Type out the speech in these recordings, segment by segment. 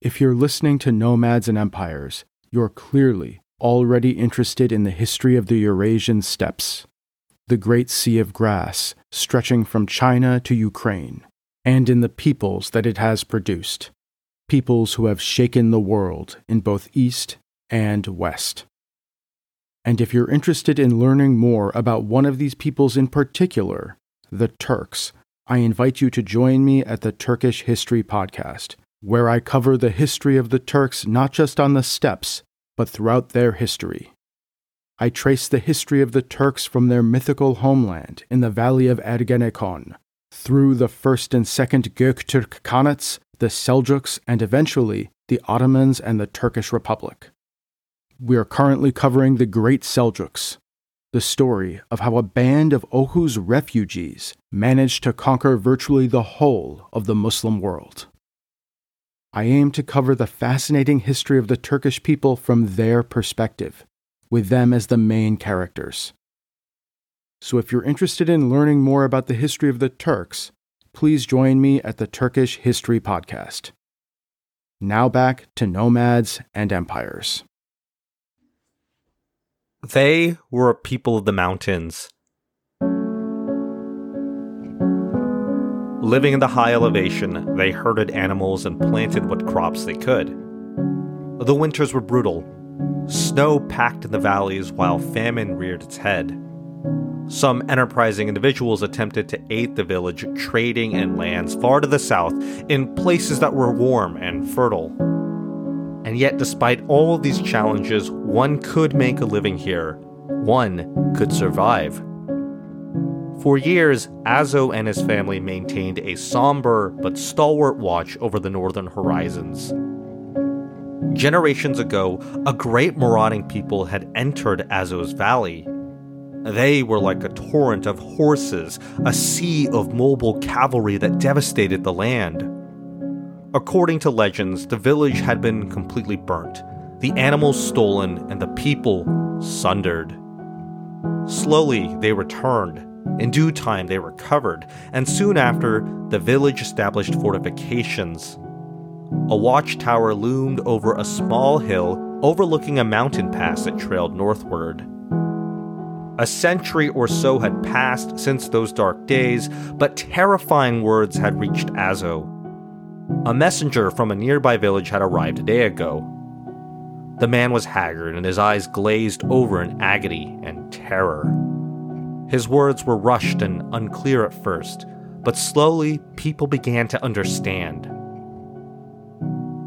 If you're listening to Nomads and Empires, you're clearly already interested in the history of the Eurasian steppes, the Great Sea of Grass stretching from China to Ukraine, and in the peoples that it has produced, peoples who have shaken the world in both East and West. And if you're interested in learning more about one of these peoples in particular, the Turks, I invite you to join me at the Turkish History Podcast, where I cover the history of the Turks not just on the steppes, but throughout their history. I trace the history of the Turks from their mythical homeland in the valley of Ergenekon, through the first and second Göktürk Khanates, the Seljuks, and eventually the Ottomans and the Turkish Republic. We are currently covering the Great Seljuks, the story of how a band of Oghuz refugees managed to conquer virtually the whole of the Muslim world. I aim to cover the fascinating history of the Turkish people from their perspective, with them as the main characters. So if you're interested in learning more about the history of the Turks, please join me at the Turkish History Podcast. Now back to nomads and empires. They were a people of the mountains. Living in the high elevation, they herded animals and planted what crops they could. The winters were brutal. Snow packed in the valleys while famine reared its head. Some enterprising individuals attempted to aid the village trading in lands far to the south in places that were warm and fertile. And yet, despite all these challenges, one could make a living here. One could survive. For years, Azo and his family maintained a somber but stalwart watch over the northern horizons. Generations ago, a great marauding people had entered Azo's valley. They were like a torrent of horses, a sea of mobile cavalry that devastated the land. According to legends, the village had been completely burnt, the animals stolen, and the people sundered. Slowly, they returned. In due time, they recovered, and soon after, the village established fortifications. A watchtower loomed over a small hill overlooking a mountain pass that trailed northward. A century or so had passed since those dark days, but terrifying words had reached Azo. A messenger from a nearby village had arrived a day ago. The man was haggard and his eyes glazed over in agony and terror. His words were rushed and unclear at first, but slowly people began to understand.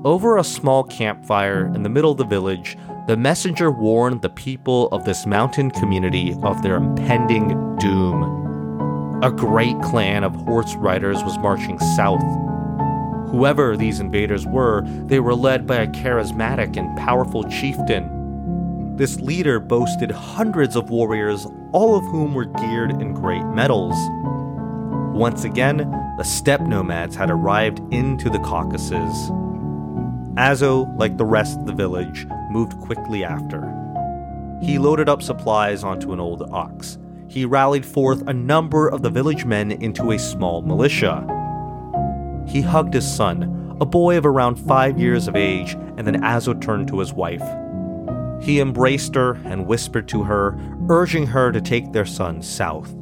Over a small campfire in the middle of the village, the messenger warned the people of this mountain community of their impending doom. A great clan of horse riders was marching south Whoever these invaders were, they were led by a charismatic and powerful chieftain. This leader boasted hundreds of warriors, all of whom were geared in great metals. Once again, the steppe nomads had arrived into the Caucasus. Azo, like the rest of the village, moved quickly after. He loaded up supplies onto an old ox. He rallied forth a number of the village men into a small militia he hugged his son, a boy of around five years of age, and then Azo turned to his wife. He embraced her and whispered to her, urging her to take their son south.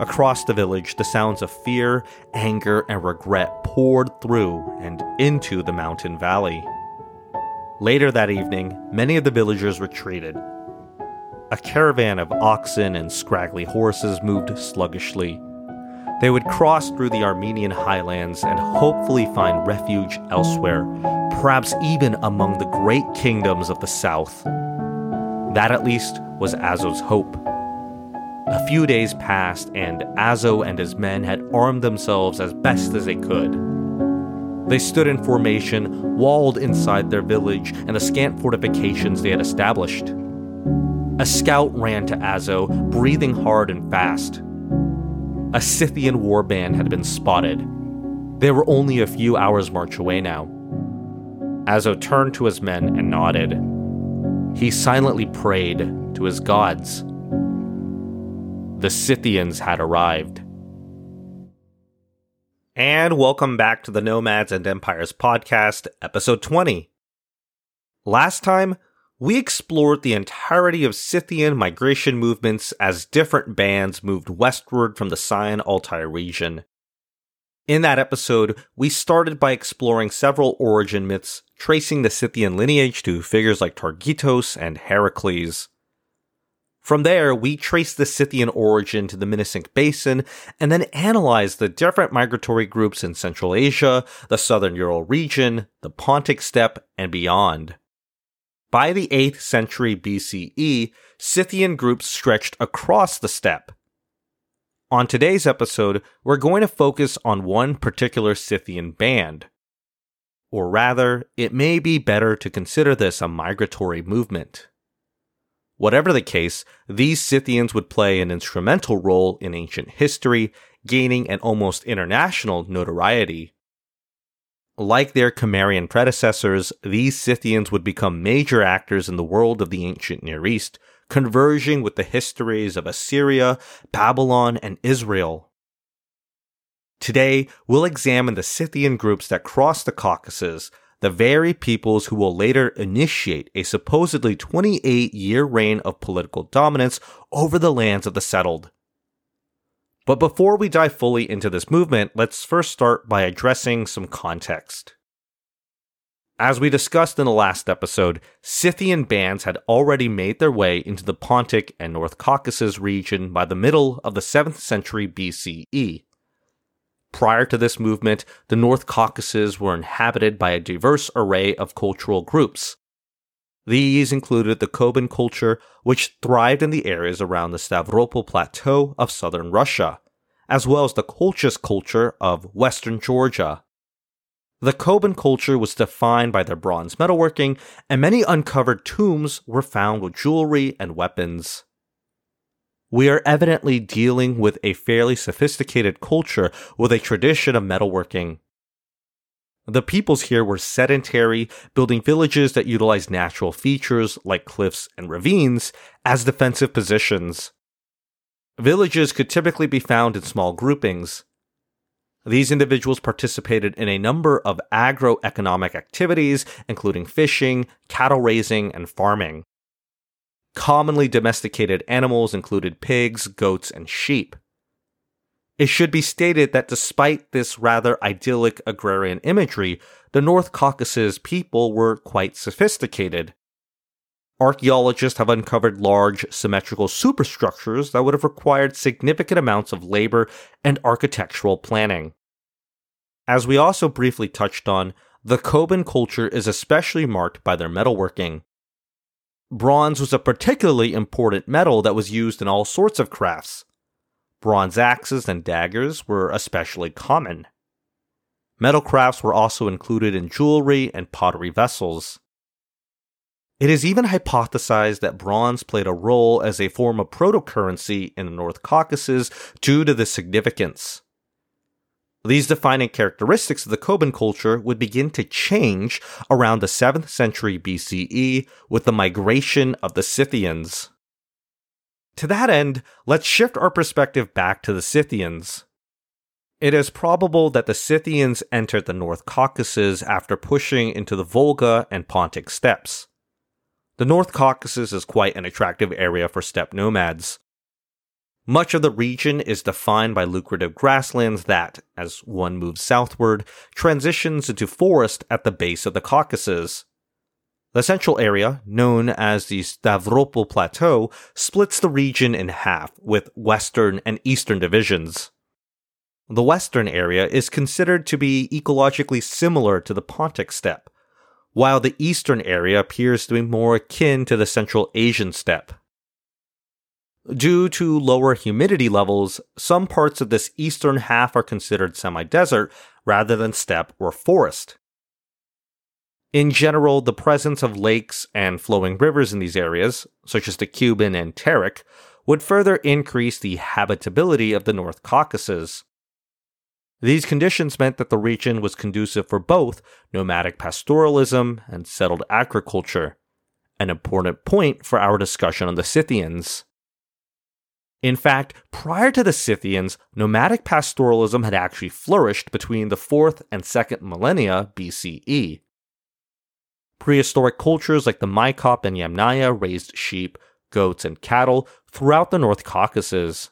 Across the village, the sounds of fear, anger, and regret poured through and into the mountain valley. Later that evening, many of the villagers retreated. A caravan of oxen and scraggly horses moved sluggishly, they would cross through the Armenian highlands and hopefully find refuge elsewhere, perhaps even among the great kingdoms of the south. That at least was Azo's hope. A few days passed, and Azo and his men had armed themselves as best as they could. They stood in formation, walled inside their village and the scant fortifications they had established. A scout ran to Azo, breathing hard and fast a Scythian warband had been spotted. They were only a few hours' march away now. Azo turned to his men and nodded. He silently prayed to his gods. The Scythians had arrived. and welcome back to the Nomads and Empires podcast, episode 20. Last time, we explored the entirety of Scythian migration movements as different bands moved westward from the Sayan Altai region. In that episode, we started by exploring several origin myths, tracing the Scythian lineage to figures like Targitaos and Heracles. From there, we traced the Scythian origin to the Minusinsk Basin and then analyzed the different migratory groups in Central Asia, the southern Ural region, the Pontic steppe, and beyond. By the 8th century BCE, Scythian groups stretched across the steppe. On today's episode, we're going to focus on one particular Scythian band. Or rather, it may be better to consider this a migratory movement. Whatever the case, these Scythians would play an instrumental role in ancient history, gaining an almost international notoriety. Like their Cimmerian predecessors, these Scythians would become major actors in the world of the ancient Near East, converging with the histories of Assyria, Babylon, and Israel. Today, we'll examine the Scythian groups that crossed the Caucasus, the very peoples who will later initiate a supposedly 28 year reign of political dominance over the lands of the settled. But before we dive fully into this movement, let's first start by addressing some context. As we discussed in the last episode, Scythian bands had already made their way into the Pontic and North Caucasus region by the middle of the 7th century BCE. Prior to this movement, the North Caucasus were inhabited by a diverse array of cultural groups. These included the Koban culture, which thrived in the areas around the Stavropol Plateau of southern Russia, as well as the Colchis culture of western Georgia. The Koban culture was defined by their bronze metalworking, and many uncovered tombs were found with jewelry and weapons. We are evidently dealing with a fairly sophisticated culture with a tradition of metalworking. The peoples here were sedentary, building villages that utilized natural features like cliffs and ravines as defensive positions. Villages could typically be found in small groupings. These individuals participated in a number of agroeconomic activities, including fishing, cattle raising, and farming. Commonly domesticated animals included pigs, goats, and sheep. It should be stated that despite this rather idyllic agrarian imagery, the North Caucasus people were quite sophisticated. Archaeologists have uncovered large, symmetrical superstructures that would have required significant amounts of labor and architectural planning. As we also briefly touched on, the Koban culture is especially marked by their metalworking. Bronze was a particularly important metal that was used in all sorts of crafts. Bronze axes and daggers were especially common. Metal crafts were also included in jewelry and pottery vessels. It is even hypothesized that bronze played a role as a form of proto-currency in the North Caucasus due to this significance. These defining characteristics of the Koban culture would begin to change around the 7th century BCE with the migration of the Scythians. To that end, let's shift our perspective back to the Scythians. It is probable that the Scythians entered the North Caucasus after pushing into the Volga and Pontic steppes. The North Caucasus is quite an attractive area for steppe nomads. Much of the region is defined by lucrative grasslands that, as one moves southward, transitions into forest at the base of the Caucasus. The central area, known as the Stavropol Plateau, splits the region in half with western and eastern divisions. The western area is considered to be ecologically similar to the Pontic steppe, while the eastern area appears to be more akin to the Central Asian steppe. Due to lower humidity levels, some parts of this eastern half are considered semi desert rather than steppe or forest. In general, the presence of lakes and flowing rivers in these areas, such as the Kuban and Terek, would further increase the habitability of the North Caucasus. These conditions meant that the region was conducive for both nomadic pastoralism and settled agriculture, an important point for our discussion on the Scythians. In fact, prior to the Scythians, nomadic pastoralism had actually flourished between the 4th and 2nd millennia BCE. Prehistoric cultures like the Maikop and Yamnaya raised sheep, goats, and cattle throughout the North Caucasus.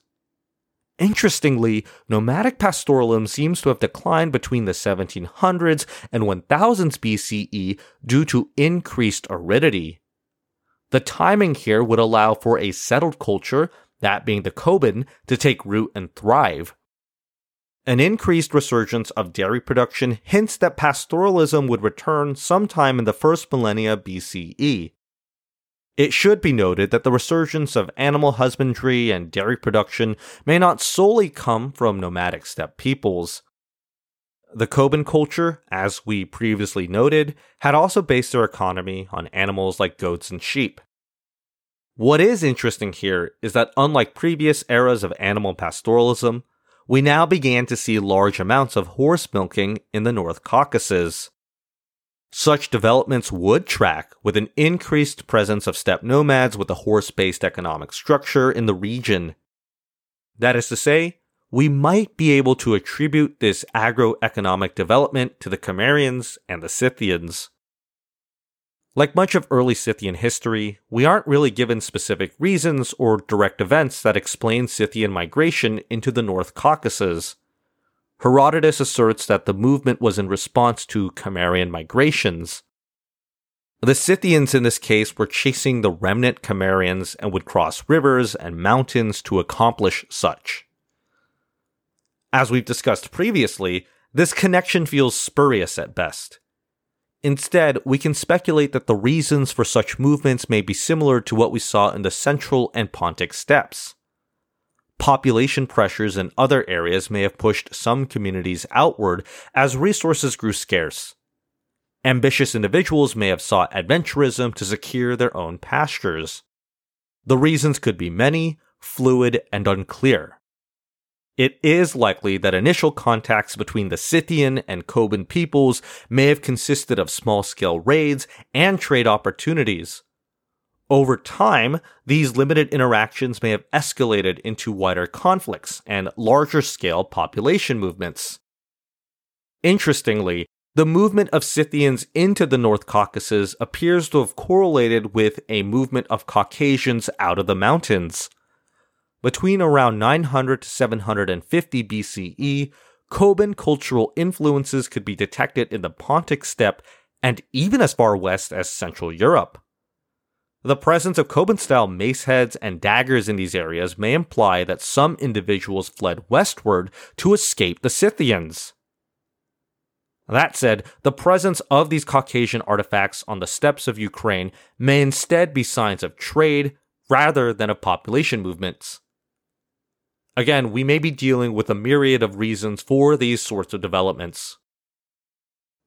Interestingly, nomadic pastoralism seems to have declined between the 1700s and 1000s BCE due to increased aridity. The timing here would allow for a settled culture, that being the Koban, to take root and thrive. An increased resurgence of dairy production hints that pastoralism would return sometime in the first millennia BCE. It should be noted that the resurgence of animal husbandry and dairy production may not solely come from nomadic steppe peoples. The Koban culture, as we previously noted, had also based their economy on animals like goats and sheep. What is interesting here is that unlike previous eras of animal pastoralism, we now began to see large amounts of horse milking in the North Caucasus. Such developments would track with an increased presence of steppe nomads with a horse based economic structure in the region. That is to say, we might be able to attribute this agroeconomic development to the Cimmerians and the Scythians. Like much of early Scythian history, we aren't really given specific reasons or direct events that explain Scythian migration into the North Caucasus. Herodotus asserts that the movement was in response to Cimmerian migrations. The Scythians in this case were chasing the remnant Cimmerians and would cross rivers and mountains to accomplish such. As we've discussed previously, this connection feels spurious at best. Instead, we can speculate that the reasons for such movements may be similar to what we saw in the Central and Pontic steppes population pressures in other areas may have pushed some communities outward as resources grew scarce. Ambitious individuals may have sought adventurism to secure their own pastures. The reasons could be many, fluid, and unclear. It is likely that initial contacts between the Scythian and Koban peoples may have consisted of small scale raids and trade opportunities, over time, these limited interactions may have escalated into wider conflicts and larger scale population movements. Interestingly, the movement of Scythians into the North Caucasus appears to have correlated with a movement of Caucasians out of the mountains. Between around 900 to 750 BCE, Koban cultural influences could be detected in the Pontic steppe and even as far west as Central Europe. The presence of Koban style mace heads and daggers in these areas may imply that some individuals fled westward to escape the Scythians. That said, the presence of these Caucasian artifacts on the steppes of Ukraine may instead be signs of trade rather than of population movements. Again, we may be dealing with a myriad of reasons for these sorts of developments.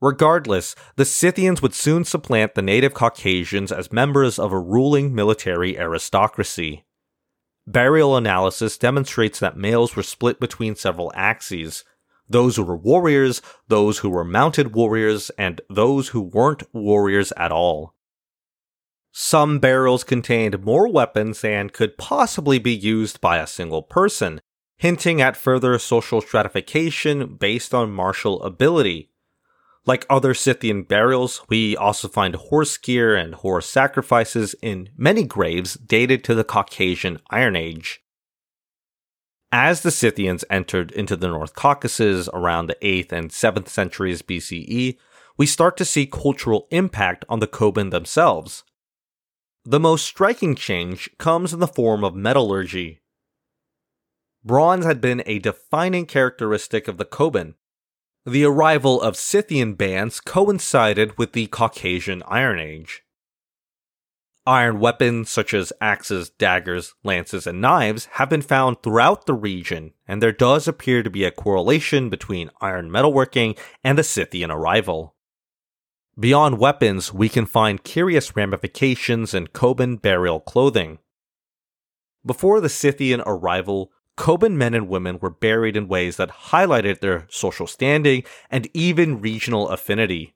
Regardless, the Scythians would soon supplant the native Caucasians as members of a ruling military aristocracy. Burial analysis demonstrates that males were split between several axes those who were warriors, those who were mounted warriors, and those who weren't warriors at all. Some barrels contained more weapons than could possibly be used by a single person, hinting at further social stratification based on martial ability. Like other Scythian burials, we also find horse gear and horse sacrifices in many graves dated to the Caucasian Iron Age. As the Scythians entered into the North Caucasus around the 8th and 7th centuries BCE, we start to see cultural impact on the Koban themselves. The most striking change comes in the form of metallurgy. Bronze had been a defining characteristic of the Koban, the arrival of Scythian bands coincided with the Caucasian Iron Age. Iron weapons such as axes, daggers, lances, and knives have been found throughout the region, and there does appear to be a correlation between iron metalworking and the Scythian arrival. Beyond weapons, we can find curious ramifications in Koban burial clothing. Before the Scythian arrival, Koban men and women were buried in ways that highlighted their social standing and even regional affinity.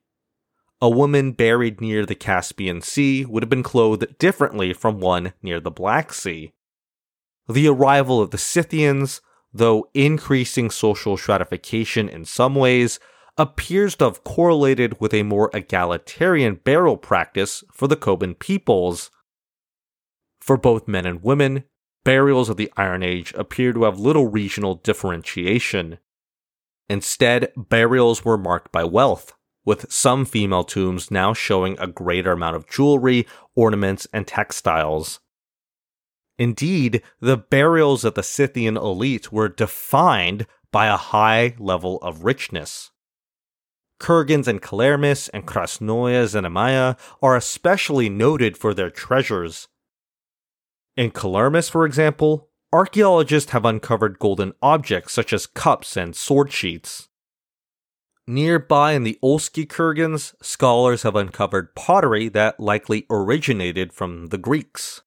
A woman buried near the Caspian Sea would have been clothed differently from one near the Black Sea. The arrival of the Scythians, though increasing social stratification in some ways, appears to have correlated with a more egalitarian burial practice for the Koban peoples. For both men and women, burials of the Iron Age appear to have little regional differentiation. Instead, burials were marked by wealth, with some female tombs now showing a greater amount of jewelry, ornaments, and textiles. Indeed, the burials of the Scythian elite were defined by a high level of richness. Kurgans and Kelermes and Krasnoye Znamya are especially noted for their treasures. In Kelermes, for example, archaeologists have uncovered golden objects such as cups and sword sheaths. Nearby in the Ulski Kurgans, scholars have uncovered pottery that likely originated from the Greeks.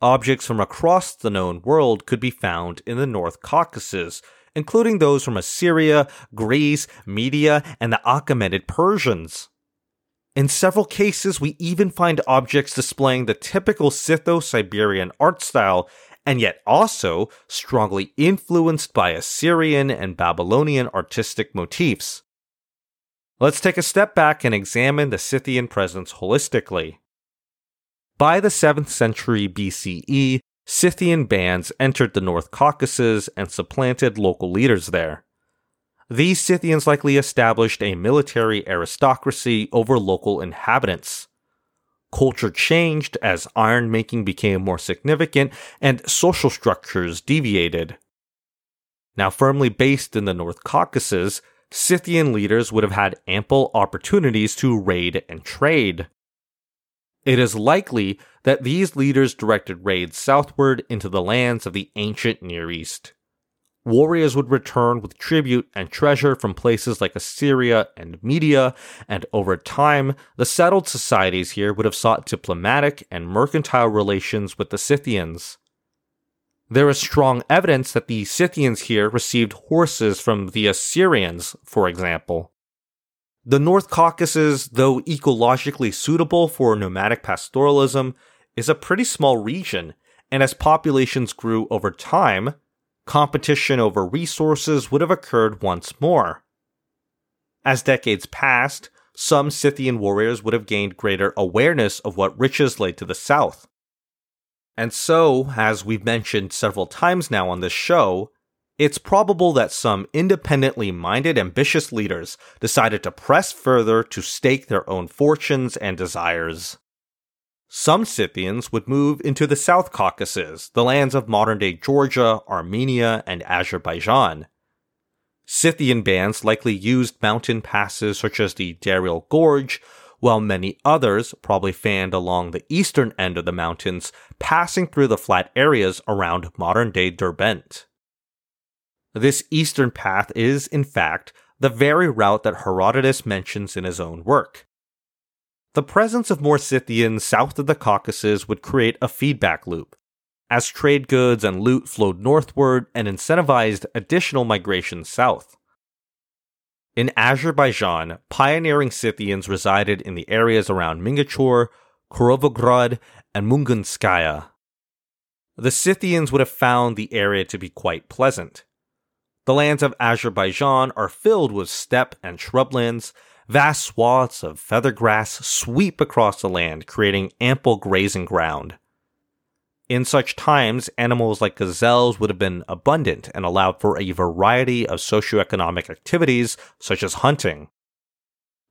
Objects from across the known world could be found in the North Caucasus, including those from Assyria, Greece, Media, and the Achaemenid Persians. In several cases, we even find objects displaying the typical Scytho Siberian art style, and yet also strongly influenced by Assyrian and Babylonian artistic motifs. Let's take a step back and examine the Scythian presence holistically. By the 7th century BCE, Scythian bands entered the North Caucasus and supplanted local leaders there. These Scythians likely established a military aristocracy over local inhabitants. Culture changed as iron making became more significant and social structures deviated. Now, firmly based in the North Caucasus, Scythian leaders would have had ample opportunities to raid and trade. It is likely that these leaders directed raids southward into the lands of the ancient Near East. Warriors would return with tribute and treasure from places like Assyria and Media, and over time, the settled societies here would have sought diplomatic and mercantile relations with the Scythians. There is strong evidence that the Scythians here received horses from the Assyrians, for example. The North Caucasus, though ecologically suitable for nomadic pastoralism, is a pretty small region, and as populations grew over time, competition over resources would have occurred once more. As decades passed, some Scythian warriors would have gained greater awareness of what riches lay to the south. And so, as we've mentioned several times now on this show, it's probable that some independently minded, ambitious leaders decided to press further to stake their own fortunes and desires. Some Scythians would move into the South Caucasus, the lands of modern day Georgia, Armenia, and Azerbaijan. Scythian bands likely used mountain passes such as the Darial Gorge, while many others probably fanned along the eastern end of the mountains, passing through the flat areas around modern day Derbent. This eastern path is, in fact, the very route that Herodotus mentions in his own work. The presence of more Scythians south of the Caucasus would create a feedback loop, as trade goods and loot flowed northward and incentivized additional migration south. In Azerbaijan, pioneering Scythians resided in the areas around Mingachur, Kirovograd, and Mungunskaya. The Scythians would have found the area to be quite pleasant. The lands of Azerbaijan are filled with steppe and shrublands. Vast swaths of feather grass sweep across the land, creating ample grazing ground. In such times, animals like gazelles would have been abundant and allowed for a variety of socioeconomic activities, such as hunting.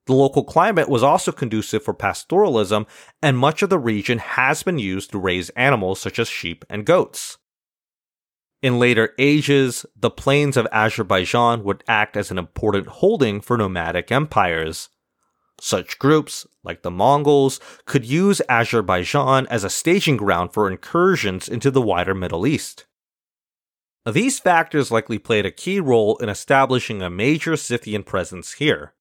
The local climate was also conducive for pastoralism, and much of the region has been used to raise animals such as sheep and goats. In later ages, the plains of Azerbaijan would act as an important holding for nomadic empires. Such groups, like the Mongols, could use Azerbaijan as a staging ground for incursions into the wider Middle East. These factors likely played a key role in establishing a major Scythian presence here.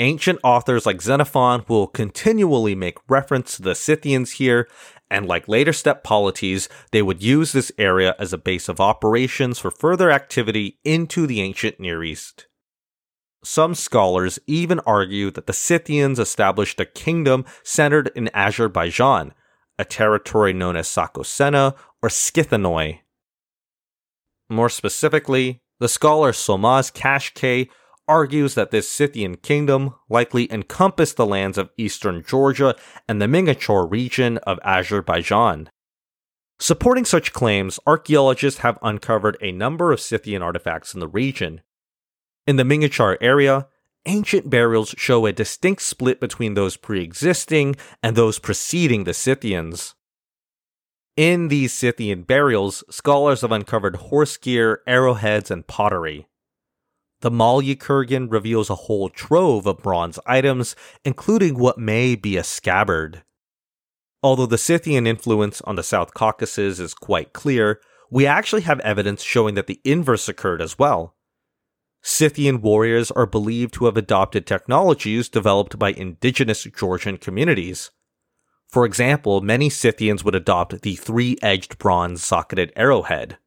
Ancient authors like Xenophon will continually make reference to the Scythians here and like later steppe polities, they would use this area as a base of operations for further activity into the ancient Near East. Some scholars even argue that the Scythians established a kingdom centered in Azerbaijan, a territory known as Sakosena or Skithanoi. More specifically, the scholar Solmaz Kashkay argues that this Scythian kingdom likely encompassed the lands of eastern Georgia and the Mingachor region of Azerbaijan. Supporting such claims, archaeologists have uncovered a number of Scythian artifacts in the region. In the Mingachar area, ancient burials show a distinct split between those pre existing and those preceding the Scythians. In these Scythian burials, scholars have uncovered horse gear, arrowheads, and pottery. The Malya reveals a whole trove of bronze items, including what may be a scabbard. Although the Scythian influence on the South Caucasus is quite clear, we actually have evidence showing that the inverse occurred as well. Scythian warriors are believed to have adopted technologies developed by indigenous Georgian communities. For example, many Scythians would adopt the three edged bronze socketed arrowhead.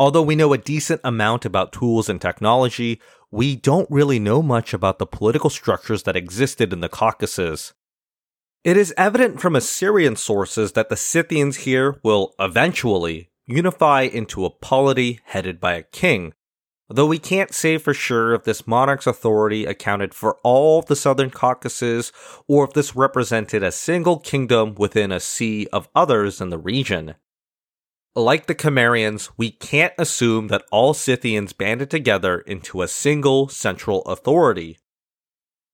Although we know a decent amount about tools and technology, we don't really know much about the political structures that existed in the Caucasus. It is evident from Assyrian sources that the Scythians here will eventually unify into a polity headed by a king, though we can't say for sure if this monarch's authority accounted for all the southern Caucasus or if this represented a single kingdom within a sea of others in the region. Like the Cimmerians, we can't assume that all Scythians banded together into a single central authority.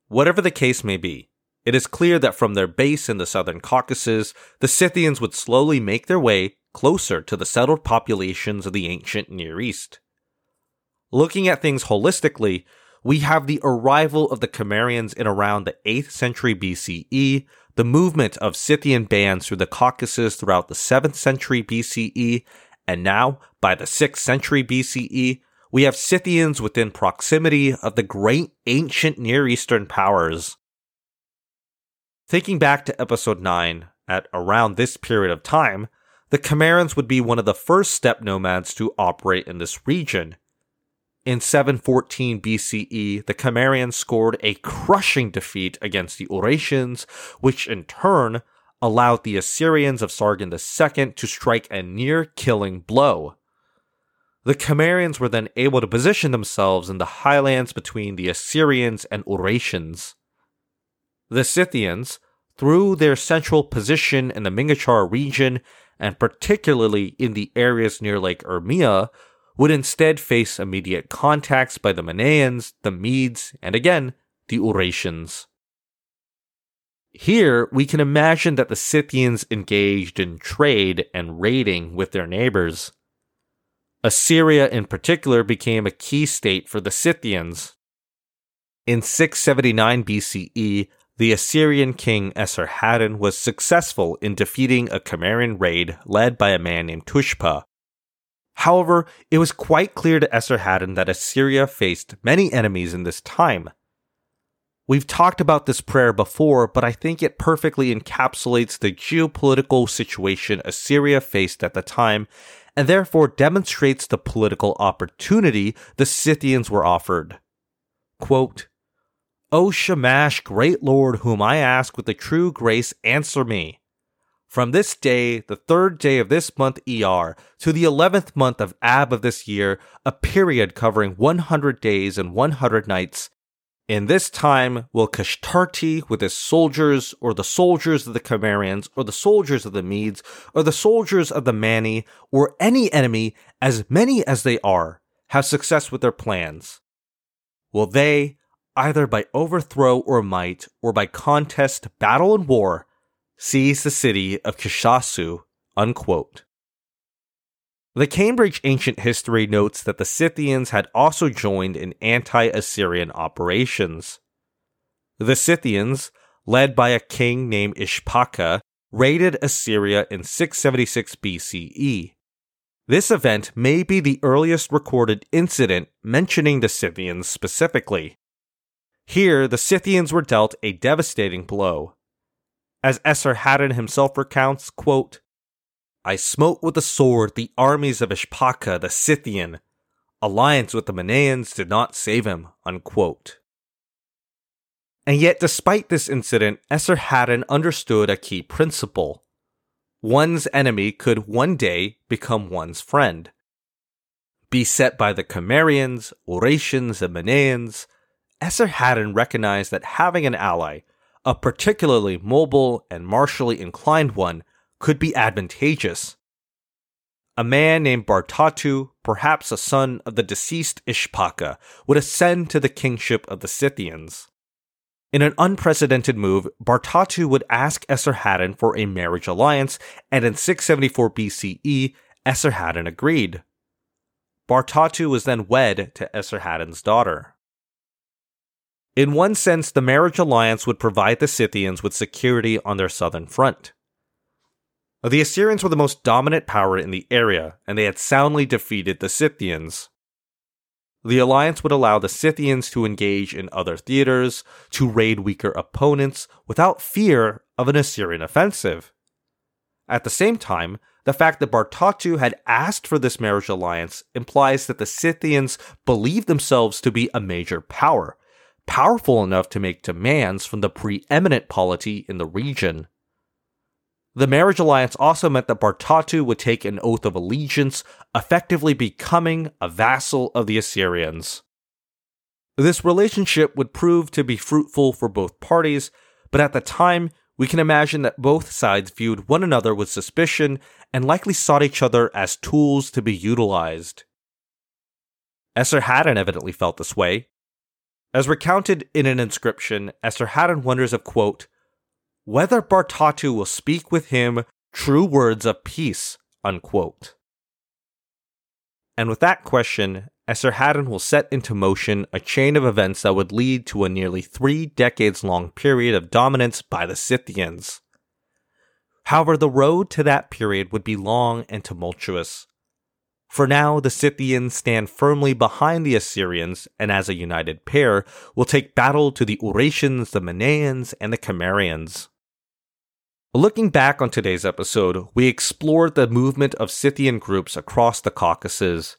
Whatever the case may be, it is clear that from their base in the southern Caucasus, the Scythians would slowly make their way closer to the settled populations of the ancient Near East. Looking at things holistically, we have the arrival of the Cimmerians in around the 8th century BCE, the movement of Scythian bands through the Caucasus throughout the 7th century BCE, and now, by the 6th century BCE, we have Scythians within proximity of the great ancient Near Eastern powers. Thinking back to episode 9, at around this period of time, the Cimmerians would be one of the first steppe nomads to operate in this region. In 714 BCE, the Cimmerians scored a crushing defeat against the Urartians, which in turn allowed the Assyrians of Sargon II to strike a near killing blow. The Cimmerians were then able to position themselves in the highlands between the Assyrians and Urartians. The Scythians, through their central position in the Mingachar region, and particularly in the areas near Lake Urmia, would instead face immediate contacts by the Manaeans, the Medes, and again, the Urartians. Here, we can imagine that the Scythians engaged in trade and raiding with their neighbors. Assyria, in particular, became a key state for the Scythians. In 679 BCE, the Assyrian king Esarhaddon was successful in defeating a Cimmerian raid led by a man named Tushpa. However, it was quite clear to Esarhaddon that Assyria faced many enemies in this time. We've talked about this prayer before, but I think it perfectly encapsulates the geopolitical situation Assyria faced at the time, and therefore demonstrates the political opportunity the Scythians were offered. Quote, O Shamash, great Lord, whom I ask with a true grace, answer me. From this day, the third day of this month ER, to the eleventh month of Ab of this year, a period covering 100 days and 100 nights, in this time will Kashtarti with his soldiers, or the soldiers of the Cimmerians, or the soldiers of the Medes, or the soldiers of the Mani, or any enemy, as many as they are, have success with their plans. Will they, either by overthrow or might, or by contest, battle, and war, seize the city of Kishasu. Unquote. The Cambridge Ancient History notes that the Scythians had also joined in anti Assyrian operations. The Scythians, led by a king named Ishpaka, raided Assyria in 676 BCE. This event may be the earliest recorded incident mentioning the Scythians specifically. Here, the Scythians were dealt a devastating blow. As Esarhaddon himself recounts, quote, I smote with the sword the armies of Ishpaka the Scythian. Alliance with the Manaeans did not save him. Unquote. And yet, despite this incident, Esarhaddon understood a key principle. One's enemy could one day become one's friend. Beset by the Cimmerians, Urartians, and Manaeans, Esarhaddon recognized that having an ally, a particularly mobile and martially inclined one, could be advantageous. A man named Bartatu, perhaps a son of the deceased Ishpaka, would ascend to the kingship of the Scythians. In an unprecedented move, Bartatu would ask Esarhaddon for a marriage alliance, and in 674 BCE, Esarhaddon agreed. Bartatu was then wed to Esarhaddon's daughter. In one sense, the marriage alliance would provide the Scythians with security on their southern front. The Assyrians were the most dominant power in the area, and they had soundly defeated the Scythians. The alliance would allow the Scythians to engage in other theaters, to raid weaker opponents without fear of an Assyrian offensive. At the same time, the fact that Bartatu had asked for this marriage alliance implies that the Scythians believed themselves to be a major power, powerful enough to make demands from the preeminent polity in the region. The marriage alliance also meant that Bartatu would take an oath of allegiance, effectively becoming a vassal of the Assyrians. This relationship would prove to be fruitful for both parties, but at the time, we can imagine that both sides viewed one another with suspicion and likely sought each other as tools to be utilized. Esarhaddon evidently felt this way. As recounted in an inscription, Esarhaddon wonders of, quote, whether Bartatu will speak with him true words of peace, unquote. And with that question, Esarhaddon will set into motion a chain of events that would lead to a nearly three decades long period of dominance by the Scythians. However, the road to that period would be long and tumultuous. For now, the Scythians stand firmly behind the Assyrians and as a united pair will take battle to the Urartians, the Manaeans, and the Cimmerians. Looking back on today's episode, we explored the movement of Scythian groups across the Caucasus.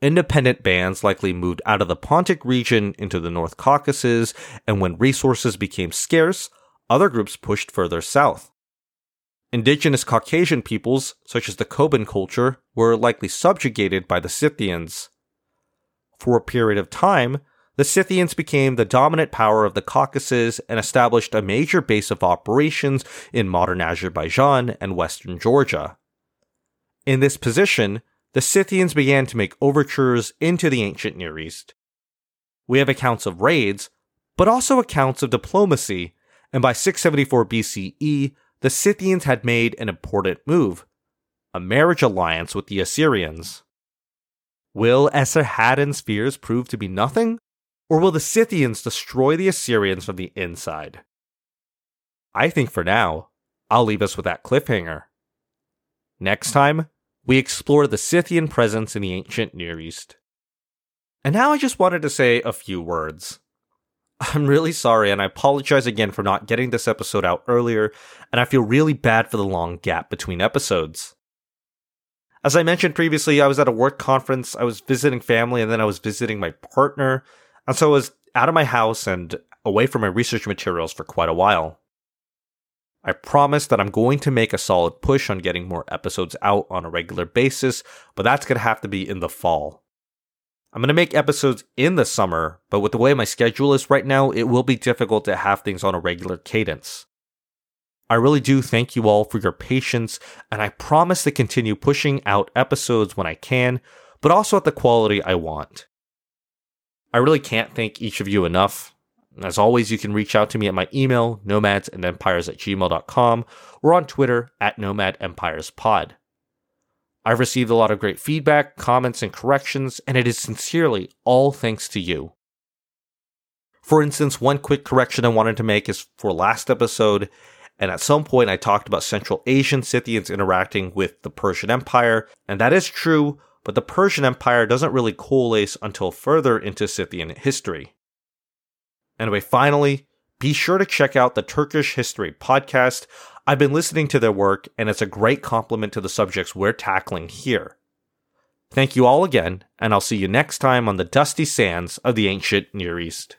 Independent bands likely moved out of the Pontic region into the North Caucasus, and when resources became scarce, other groups pushed further south. Indigenous Caucasian peoples, such as the Koban culture, were likely subjugated by the Scythians. For a period of time, the Scythians became the dominant power of the Caucasus and established a major base of operations in modern Azerbaijan and western Georgia. In this position, the Scythians began to make overtures into the ancient Near East. We have accounts of raids, but also accounts of diplomacy, and by 674 BCE, the Scythians had made an important move a marriage alliance with the Assyrians. Will Esarhaddon's fears prove to be nothing? Or will the Scythians destroy the Assyrians from the inside? I think for now, I'll leave us with that cliffhanger. Next time, we explore the Scythian presence in the ancient Near East. And now I just wanted to say a few words. I'm really sorry, and I apologize again for not getting this episode out earlier, and I feel really bad for the long gap between episodes. As I mentioned previously, I was at a work conference, I was visiting family, and then I was visiting my partner, and so I was out of my house and away from my research materials for quite a while. I promise that I'm going to make a solid push on getting more episodes out on a regular basis, but that's going to have to be in the fall. I'm going to make episodes in the summer, but with the way my schedule is right now, it will be difficult to have things on a regular cadence. I really do thank you all for your patience, and I promise to continue pushing out episodes when I can, but also at the quality I want. I really can't thank each of you enough. As always, you can reach out to me at my email, nomadsandempires at gmail.com, or on Twitter at nomadempirespod. I've received a lot of great feedback, comments, and corrections, and it is sincerely all thanks to you. For instance, one quick correction I wanted to make is for last episode, and at some point I talked about Central Asian Scythians interacting with the Persian Empire, and that is true, but the Persian Empire doesn't really coalesce until further into Scythian history. Anyway, finally, be sure to check out the Turkish History podcast. I've been listening to their work, and it's a great complement to the subjects we're tackling here. Thank you all again, and I'll see you next time on the dusty sands of the ancient Near East.